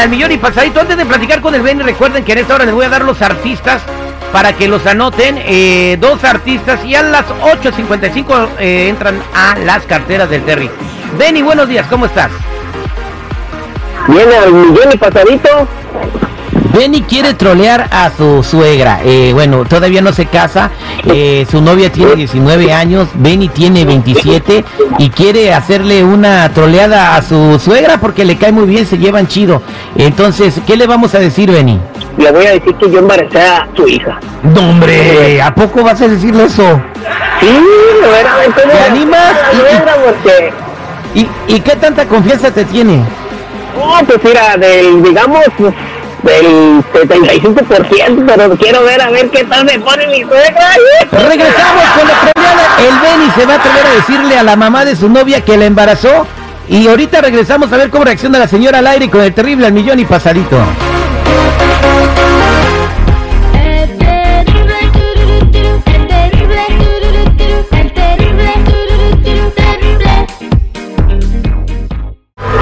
al millón y pasadito. Antes de platicar con el Benny, recuerden que en esta hora les voy a dar los artistas para que los anoten. Eh, dos artistas y a las 8.55 eh, entran a las carteras del Terry. Benny, buenos días, ¿cómo estás? Viene al millón y pasadito. Benny quiere trolear a su suegra. Eh, bueno, todavía no se casa. Eh, su novia tiene 19 años. Benny tiene 27 y quiere hacerle una troleada a su suegra porque le cae muy bien, se llevan chido. Entonces, ¿qué le vamos a decir, Benny? Le voy a decir que yo embaracé a su hija. No, hombre, ¿a poco vas a decirle eso? Sí, verdad, ¿cómo? ¿Te animas? Porque... ¿Y, y qué tanta confianza te tiene? No, pues mira, del, digamos, del 75%, pero quiero ver a ver qué tal me pone mi suegra. Regresamos con la troleada. El Benny se va a atrever a decirle a la mamá de su novia que la embarazó. Y ahorita regresamos a ver cómo reacciona la señora al aire con el terrible al millón y pasadito. El terrible, tururú, turú, el terrible, tururú, turú, el terrible, tururú, turú, terrible.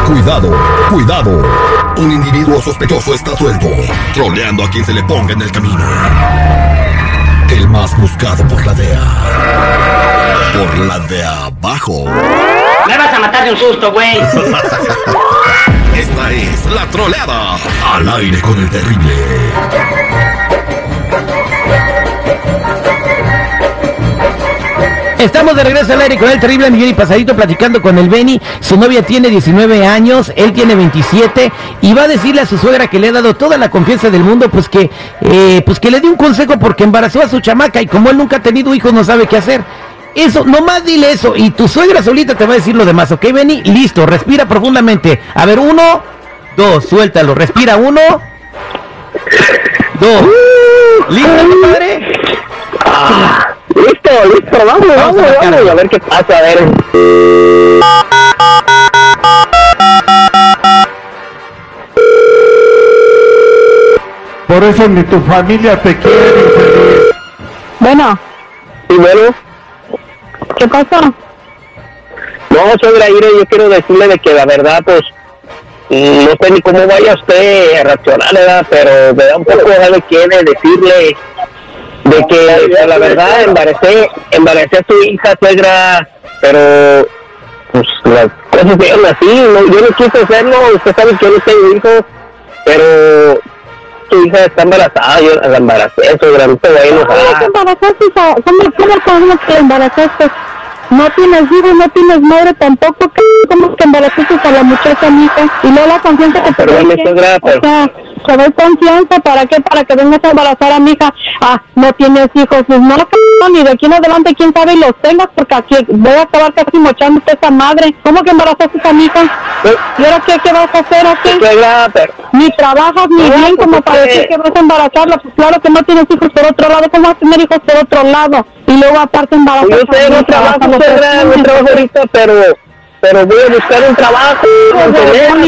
Cuidado, cuidado. Un individuo sospechoso está suelto, troleando a quien se le ponga en el camino. El más buscado por la DEA. Por la de abajo. Me vas a matar de un susto, güey. Esta es la troleada. Al aire con el terrible. Estamos de regreso al aire con el terrible millón y pasadito platicando con el Benny. Su novia tiene 19 años, él tiene 27 y va a decirle a su suegra que le ha dado toda la confianza del mundo, pues que, eh, pues que le dé un consejo porque embarazó a su chamaca y como él nunca ha tenido hijos no sabe qué hacer. Eso, nomás dile eso y tu suegra solita te va a decir lo demás, ¿ok, Benny? Listo, respira profundamente. A ver, uno, dos, suéltalo, respira uno, dos. ¿Listo, compadre? Listo, listo, vamos, Vamos a vamos, cara. a ver qué pasa, a ver. Por eso ni tu familia te quiere, infeliz. Bueno, Y bueno, ¿qué pasó? no, suegra Ire, yo quiero decirle de que la verdad, pues, mm, no sé ni cómo vaya usted a reaccionar, ¿verdad? Pero me da un poco de quiere decirle de que pues, la verdad embaracé, embaracé a su hija, suegra, pero pues las cosas fueron así, no, yo no quise hacerlo, usted sabe que yo no tengo hijos, pero su hija está embarazada, yo la embaracé, suegra, no te voy a ¿Cómo te enojar. embarazaste? hija? ¿Cómo, cómo, cómo te embarazaste? No tienes hijos, no tienes madre tampoco. ¿Cómo que embarazaste a la muchacha, mija? Y luego la confianza que te Perdóname, doy, suegra, pero- O sea, doy confianza, ¿para qué? Para que vengas a embarazar a mi hija. Ah, no tienes hijos. Pues no, ni de aquí en adelante, quién sabe, y los tengas, porque aquí voy a acabar casi mochándote esa madre. ¿Cómo que embarazaste a mi hija? ¿Y ahora qué, qué vas a hacer, pero Ni trabajas ni bien pues, como para que- decir que vas a embarazarla. Pues claro que no tienes hijos por otro lado. ¿Cómo vas a tener hijos por otro lado? Y luego aparte embarazar. Yo sé, no trabajo, suegra, no trabajo ahorita, pero, pero voy a buscar un trabajo.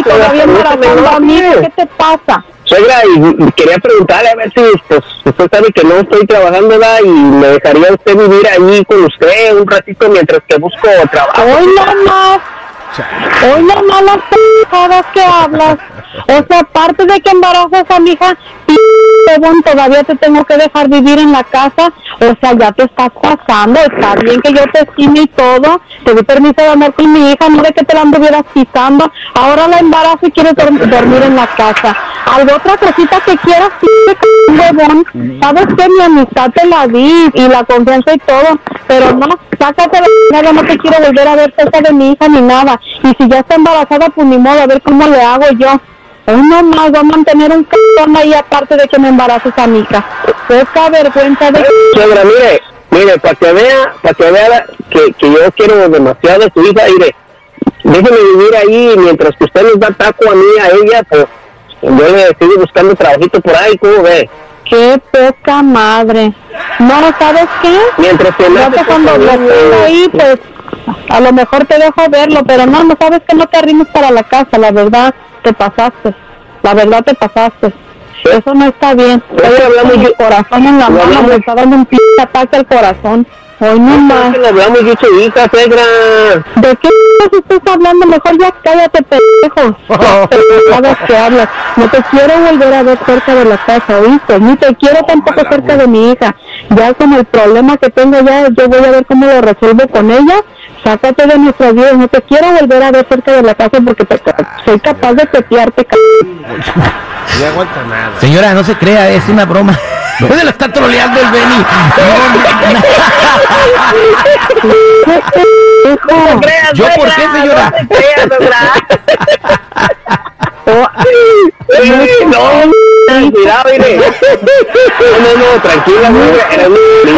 todavía embarazando a mí. ¿Qué te pasa? Suegra, y, quería preguntarle a ver si, pues, usted sabe que no estoy trabajando, ¿verdad? Y me dejaría usted vivir allí con usted un ratito mientras que busco trabajo. Hoy nomás. Hoy nomás las pendejadas que hablas. O sea, aparte de que embarazas a mi hija, todavía te tengo que dejar vivir en la casa. O sea, ya te estás pasando. Está bien que yo te estime y todo. Te di permiso de andar con mi hija, no de que te la anduvieras pisando. Ahora la embarazo y quieres dor- dormir en la casa. Algo otra cosita que quieras, huevón. Sabes que mi amistad te la di y la confianza y todo. Pero no, sácate la chingada, no te quiero volver a ver cerca de mi hija ni nada. Y si ya está embarazada, pues ni modo, a ver cómo le hago yo. Hoy nomás va a mantener un c***ón ahí aparte de que me embaraces a mi hija. Poca vergüenza de... Suegra, mire, mire, para que vea, para que vea que, que yo quiero demasiado a su hija, mire, déjeme vivir ahí mientras que usted nos da taco a mí, a ella, pues yo estoy buscando trabajito por ahí, ¿cómo ve? Qué poca madre. No, ¿sabes qué? Mientras que nace que cuando lo ahí, pues a lo mejor te dejo verlo, pero no, no sabes que no te arrimes para la casa, la verdad te pasaste, la verdad te pasaste. Eso no está bien. Estoy yo- el corazón en la mano, me está dando un p ataque al corazón. Hoy no más. que le hablamos de su hija, suegra. ¿De qué estás hablando? Mejor ya cállate, pendejo. Sabes que hablas. No te quiero volver a ver cerca de la casa, ¿oíste? Ni te quiero tampoco cerca de mi hija. Ya con el problema que tengo ya, yo voy a ver cómo lo resuelvo con ella. Sácate de nuestras vidas. No te quiero volver a ver cerca de la casa porque te- soy capaz de petearte, c***. No aguanta nada. Señora, no se crea, es una broma. No se la está troleando el Benny. Hijo. ¿Yo por qué, señora? No, cuidado, mire. No, no, no, tranquila, güey. Era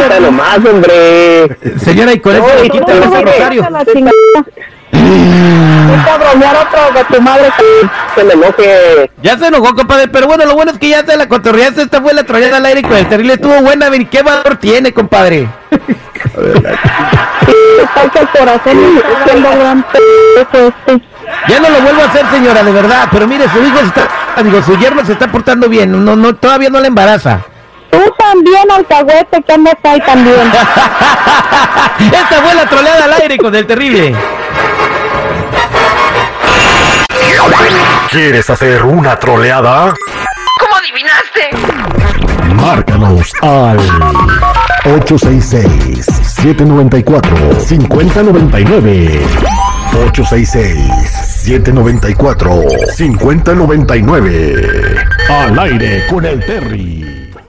una nomás, hombre. Señora, y con eso No, le no, quita no, el no, rosario. La a bromear otro de tu madre. Se me enoje. Ya se enojó, compadre, pero bueno, lo bueno es que ya se la cotorreaste. Esta fue la troleada al aire con el terrible. Estuvo buena, ver, ¿qué valor tiene, compadre? Está que el corazón y está haciendo gran pendejo este. Ya no lo vuelvo a hacer, señora, de verdad. Pero mire, su hijo está, digo, su yerno se está portando bien. No, no, todavía no le embaraza. Tú también, alcahuete, que andas ahí también. Esta fue la troleada al aire con el terrible. ¿Quieres hacer una troleada? ¿Cómo adivinaste? Márcanos al 866-794-5099. 866-794-5099. Al aire con el Terry.